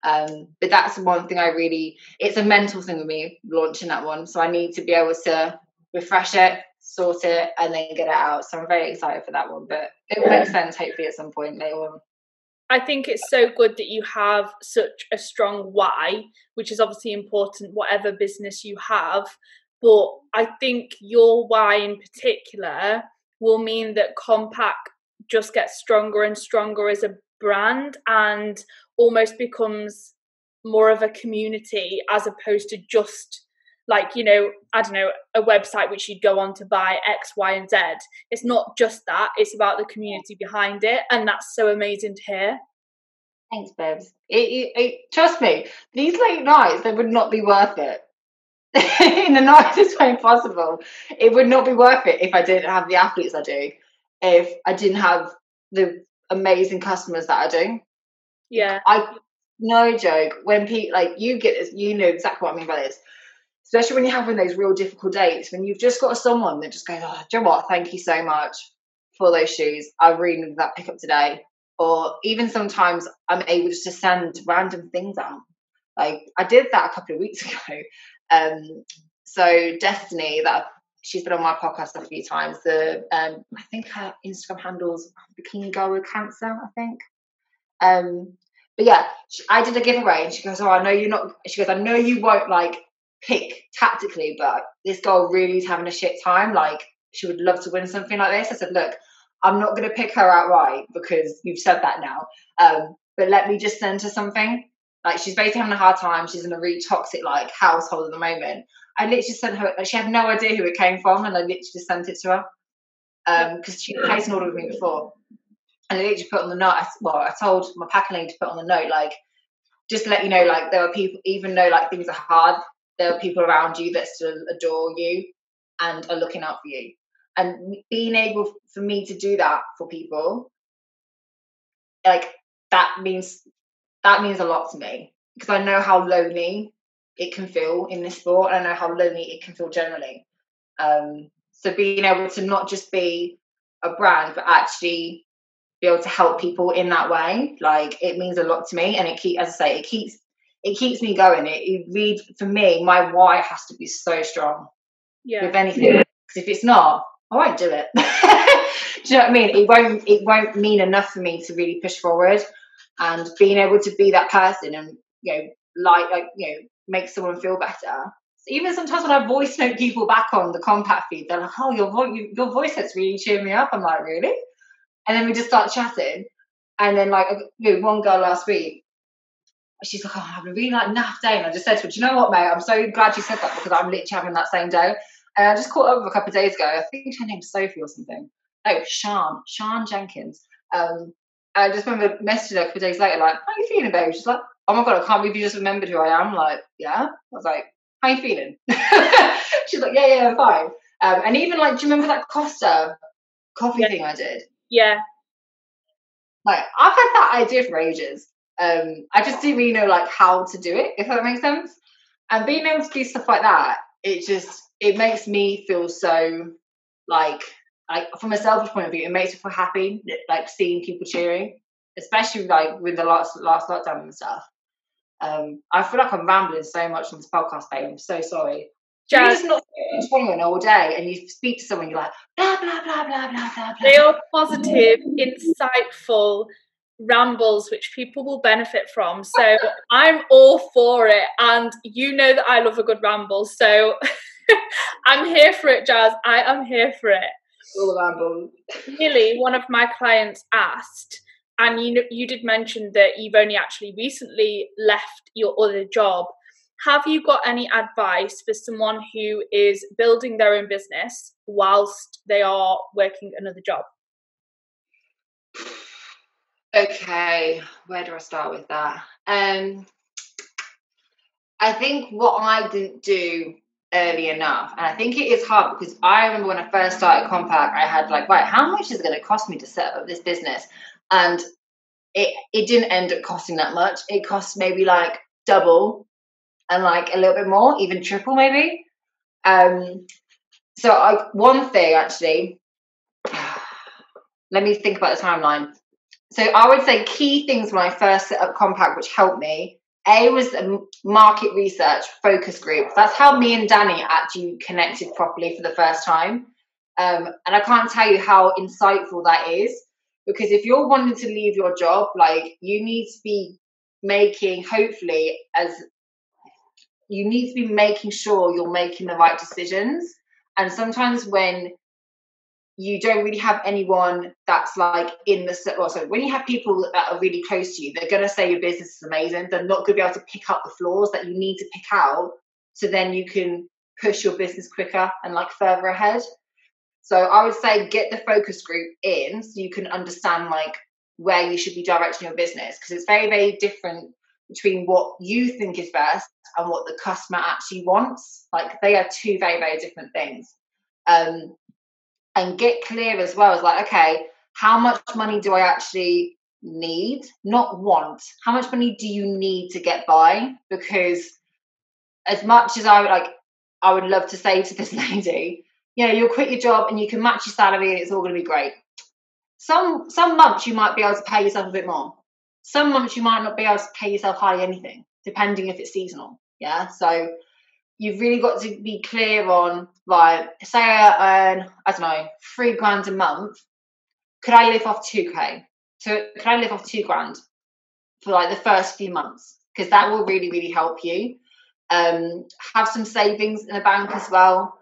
Um, but that's one thing I really, it's a mental thing with me launching that one. So I need to be able to refresh it, sort it, and then get it out. So I'm very excited for that one. But it will make sense hopefully at some point later on. I think it's so good that you have such a strong why, which is obviously important, whatever business you have. But I think your why in particular will mean that Kompak just gets stronger and stronger as a brand and almost becomes more of a community as opposed to just like you know i don't know a website which you'd go on to buy x y and z it's not just that it's about the community behind it and that's so amazing to hear thanks babes it, it, it, trust me these late nights they would not be worth it in the nicest way possible it would not be worth it if i didn't have the athletes i do if i didn't have the amazing customers that I do. Yeah. I no joke. When people like you get this, you know exactly what I mean by this. Especially when you're having those real difficult dates, when you've just got someone that just goes, Oh, do you know what? Thank you so much for those shoes. I really needed that pickup today. Or even sometimes I'm able just to send random things out. Like I did that a couple of weeks ago. Um, so Destiny, that she's been on my podcast a few times. The um, I think her Instagram handles Bikini Girl with Cancer. I think. Um, but yeah, she, I did a giveaway, and she goes, "Oh, I know you're not." She goes, "I know you won't like pick tactically, but this girl really is having a shit time. Like, she would love to win something like this." I said, "Look." I'm not going to pick her outright because you've said that now. Um, but let me just send her something. Like she's basically having a hard time. She's in a really toxic like household at the moment. I literally sent her. She had no idea who it came from, and I literally just sent it to her because um, she placed an order with me before. And I literally put on the note. Well, I told my packing lady to put on the note, like, just to let you know, like, there are people, even though like things are hard, there are people around you that still adore you and are looking out for you. And being able for me to do that for people, like that means that means a lot to me because I know how lonely it can feel in this sport. And I know how lonely it can feel generally. Um, so being able to not just be a brand, but actually be able to help people in that way, like it means a lot to me. And it keep, as I say, it keeps it keeps me going. It, it read for me, my why has to be so strong. Yeah. With anything, because if it's not, I won't do it. do you know what I mean? It won't it won't mean enough for me to really push forward and being able to be that person and you know like like you know make someone feel better. Even sometimes when I voice note people back on the Kompak feed, they're like, "Oh, your voice your voice has really cheered me up." I'm like, "Really?" And then we just start chatting, and then like you know, one girl last week, she's like, "Oh, I'm having a really like naff day," and I just said to her, "Do you know what, mate? I'm so glad you said that because I'm literally having that same day." And I just caught up with a couple of days ago. I think her name's Sophie or something. Oh, Sean, Sean Jenkins. Um, I just remember messaging her a couple of days later, like, "How you feeling, babe?" She's like, "Oh my god, I can't believe you just remembered who I am." Like, yeah. I was like, "How you feeling?" She's like, "Yeah, yeah, I'm fine." Um, and even like, do you remember that Costa coffee Yeah. thing I did? Yeah. Like, I've had that idea for ages. Um, I just didn't really know like how to do it, if that makes sense. And being able to do stuff like that, it just it makes me feel so like like from a selfish point of view, it makes me feel happy, like seeing people cheering, especially like with the last last lockdown and stuff. Um, I feel like I'm rambling so much on this podcast, babe. I'm so sorry. You're just not sitting all day, and you speak to someone, you're like blah blah blah blah blah blah. blah. they are positive, insightful rambles which people will benefit from. So I'm all for it. And you know that I love a good ramble. So I'm here for it, Jas. I am here for it. all the ramble. Nearly one of my clients asked, and you know, you did mention that you've only actually recently left your other job. Have you got any advice for someone who is building their own business whilst they are working another job? Okay, where do I start with that? Um, I think what I didn't do early enough, and I think it is hard because I remember when I first started Kompak, I had like, right, how much is it going to cost me to set up this business? And it it didn't end up costing that much. It cost maybe like double, and like a little bit more, even triple maybe. Um, so I one thing actually. Let me think about the timeline. So I would say key things when I first set up Kompak, which helped me. A was market research focus group. That's how me and Danni actually connected properly for the first time. Um, and I can't tell you how insightful that is because if you're wanting to leave your job, like you need to be making, hopefully, as you need to be making sure you're making the right decisions. And sometimes when you don't really have anyone that's like in the well, so when you have people that are really close to you, they're gonna say your business is amazing. They're not gonna be able to pick up the flaws that you need to pick out, so then you can push your business quicker and like further ahead. So I would say get the focus group in so you can understand like where you should be directing your business because it's very very different between what you think is best and what the customer actually wants. Like they are two very very different things. Um, and get clear as well as like okay how much money do i actually need? Not want. How much money do you need to get by? Because as much as i would like i would love to say to this lady yeah you'll quit your job and you can match your salary and it's all going to be great. Some some months you might be able to pay yourself a bit more. Some months you might not be able to pay yourself hardly anything depending if it's seasonal yeah? So you've really got to be clear on like say i earn i don't know three grand a month could i live off 2k so could i live off two grand for like the first few months? Because that will really really help you. Um have some savings in the bank as well.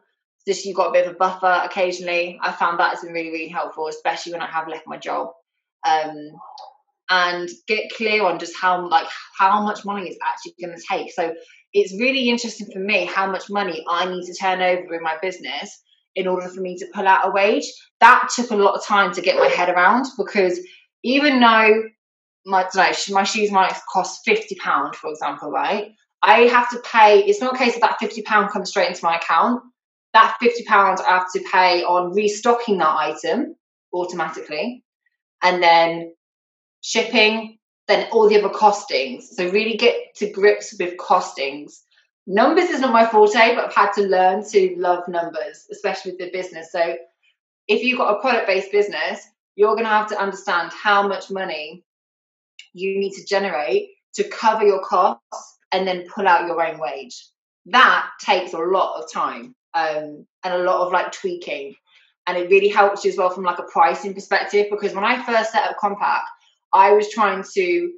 Just you've got a bit of a buffer occasionally. I found that has been really really helpful especially when i have left my job. Um and get clear on just how like how much money it's actually going to take. So it's really interesting for me how much money I need to turn over in my business in order for me to pull out a wage. That took a lot of time to get my head around because even though my my shoes might cost fifty pound, for example, right? I have to pay. It's not a case of that fifty pound comes straight into my account. That fifty pound I have to pay on restocking that item automatically, and then shipping, then all the other costings. So really get to grips with costings. Numbers is not my forte, but I've had to learn to love numbers, especially with the business. So if you've got a product-based business, you're going to have to understand how much money you need to generate to cover your costs and then pull out your own wage. That takes a lot of time um, and a lot of like tweaking. and it really helps you as well from like a pricing perspective because when I first set up Kompak, I was trying to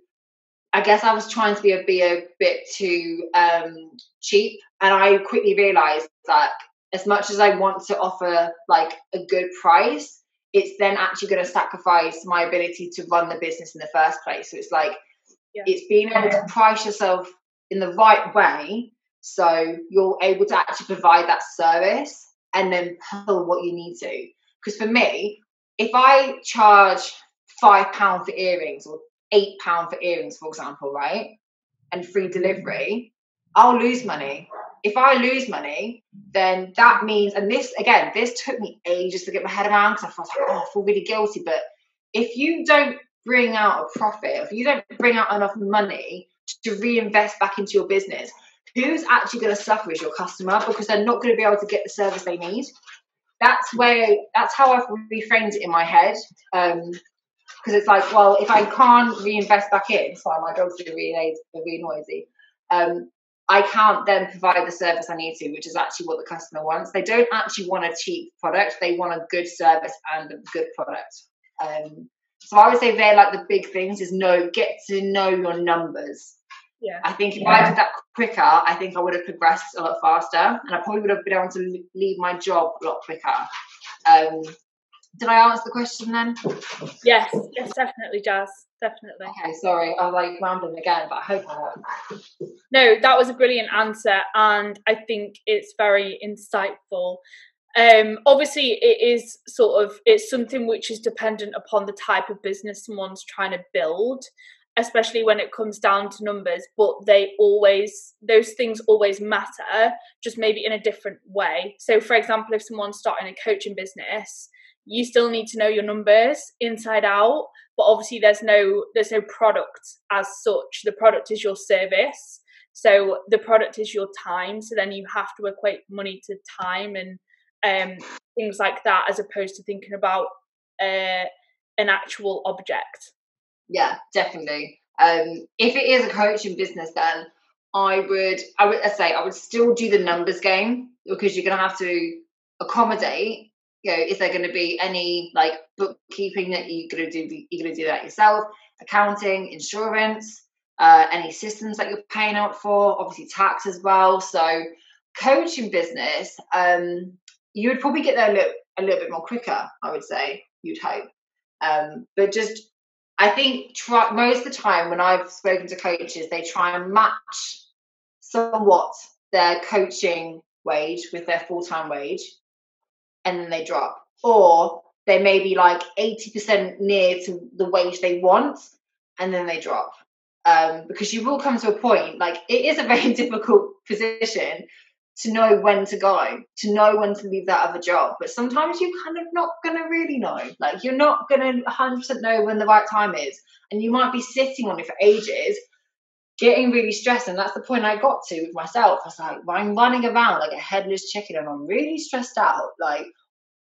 I guess I was trying to be a, be a bit too um, cheap, and I quickly realized that as much as I want to offer like a good price, it's then actually going to sacrifice my ability to run the business in the first place. So it's like yeah. it's being able to price yourself in the right way so you're able to actually provide that service and then pull what you need to. Because for me, if I charge five pound for earrings or eight pound for earrings, for example, right, and free delivery, I'll lose money. If I lose money, then that means, and this again, this took me ages to get my head around because I felt like, oh, I feel really guilty. But if you don't bring out a profit, if you don't bring out enough money to reinvest back into your business, who's actually going to suffer is your customer because they're not going to be able to get the service they need. That's where that's how I've reframed it in my head. Um, because it's like, well, if I can't reinvest back in, sorry, my dogs are really, really noisy. Um, I can't then provide the service I need to, which is actually what the customer wants. They don't actually want a cheap product; they want a good service and a good product. Um, so I would say they're like the big things: is know, get to know your numbers. Yeah. I think if yeah. I did that quicker, I think I would have progressed a lot faster, and I probably would have been able to leave my job a lot quicker. Um, did I answer the question then? Yes, yes, definitely, Jas. Definitely. Okay, sorry, I was like rambling again, but I hope I have. No, that was a brilliant answer, and I think it's very insightful. Um, obviously, it is sort of it's something which is dependent upon the type of business someone's trying to build especially when it comes down to numbers but they always those things always matter just maybe in a different way so for example if someone's starting a coaching business you still need to know your numbers inside out but obviously there's no there's no product as such. The product is your service. So the product is your time. So then you have to equate money to time and um, things like that as opposed to thinking about uh, an actual object. Yeah definitely. Um, if it is a coaching business then i would i would say i would still do the numbers game because you're going to have to accommodate you know, is there going to be any like bookkeeping that you're going to do? You're going to do that yourself, accounting, insurance, uh, any systems that you're paying out for, obviously tax as well. So, coaching business, um, you would probably get there a little, a little bit more quicker. I would say you'd hope, um, but just I think try, most of the time when I've spoken to coaches, they try and match somewhat their coaching wage with their full time wage and then they drop. Or they may be like 80% near to the wage they want and then they drop. Um, because you will come to a point, like it is a very difficult position to know when to go, to know when to leave that other job. But sometimes you're kind of not going to really know. Like you're not going to 100% know when the right time is. And you might be sitting on it for ages getting really stressed. And that's the point I got to with myself. I was like, I'm running around like a headless chicken and I'm really stressed out. Like,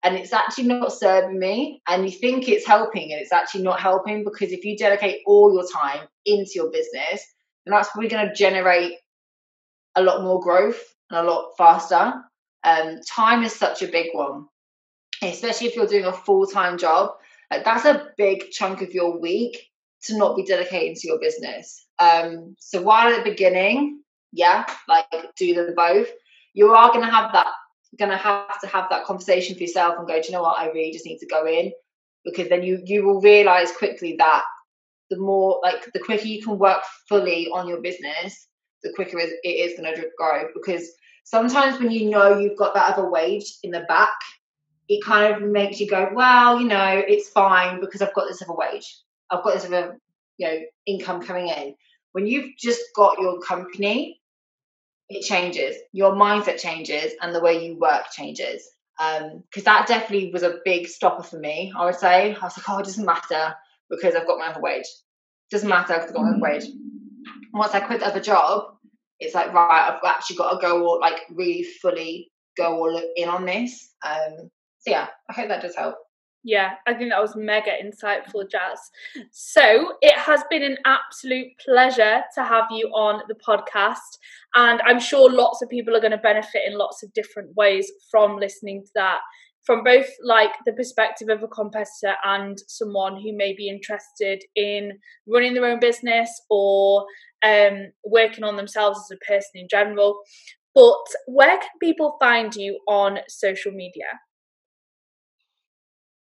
and it's actually not serving me. And you think it's helping, and it's actually not helping because if you dedicate all your time into your business, then that's probably going to generate a lot more growth and a lot faster. Um, time is such a big one, especially if you're doing a full time job. Like that's a big chunk of your week to not be dedicating to your business. Um, so while at the beginning, yeah, like do them both, you are going to have that, going to have to have that conversation for yourself and go, do you know what? I really just need to go in because then you you will realize quickly that the more like the quicker you can work fully on your business, the quicker it is going to grow. Because sometimes when you know you've got that other wage in the back, it kind of makes you go, well, you know, it's fine because I've got this other wage. I've got this other you know income coming in. When you've just got your company it changes. Your mindset changes and the way you work changes. Because um, that definitely was a big stopper for me i would say. I was like oh it doesn't matter because i've got my other wage. It doesn't matter because i've got my other wage. Once i quit the other job it's like right i've actually got to go all like really fully go all in on this. Um, so yeah i hope that does help yeah, I think that was mega insightful, Jas. So it has been an absolute pleasure to have you on the podcast. And I'm sure lots of people are going to benefit in lots of different ways from listening to that. from both like the perspective of a competitor and someone who may be interested in running their own business or um, working on themselves as a person in general. But where can people find you on social media?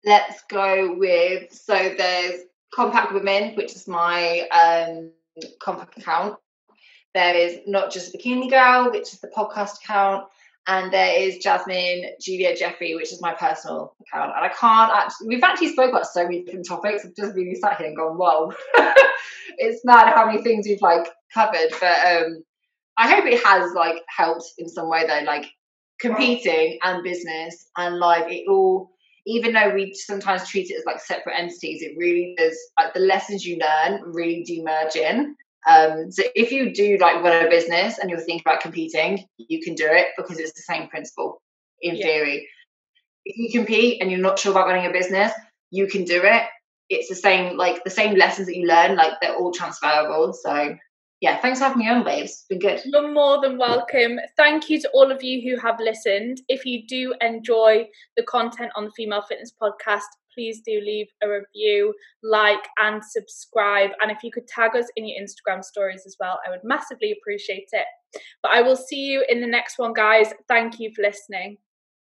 Let's go with so there's Kompak Women, which is my um, Kompak account. There is not just Bikini Girl, which is the podcast account, and there is Jasmin Julia Jeffery, which is my personal account. And I can't actually, we've actually spoke about so many different topics. I've just really sat here and gone, whoa, it's mad how many things we've like covered. But um, I hope it has like helped in some way though, like competing and business and life, it all, even though we sometimes treat it as like separate entities, it really does, like the lessons you learn really do merge in. Um, so if you do like run a business and you're thinking about competing, you can do it because it's the same principle in yeah. theory. If you compete and you're not sure about running a business, you can do it. It's the same, like the same lessons that you learn, like they're all transferable. So yeah, thanks for having me on, babes. It's been good. You're more than welcome. Thank you to all of you who have listened. If you do enjoy the content on the Female Fitness Podcast, please do leave a review, like, and subscribe. And if you could tag us in your Instagram stories as well, I would massively appreciate it. But I will see you in the next one, guys. Thank you for listening.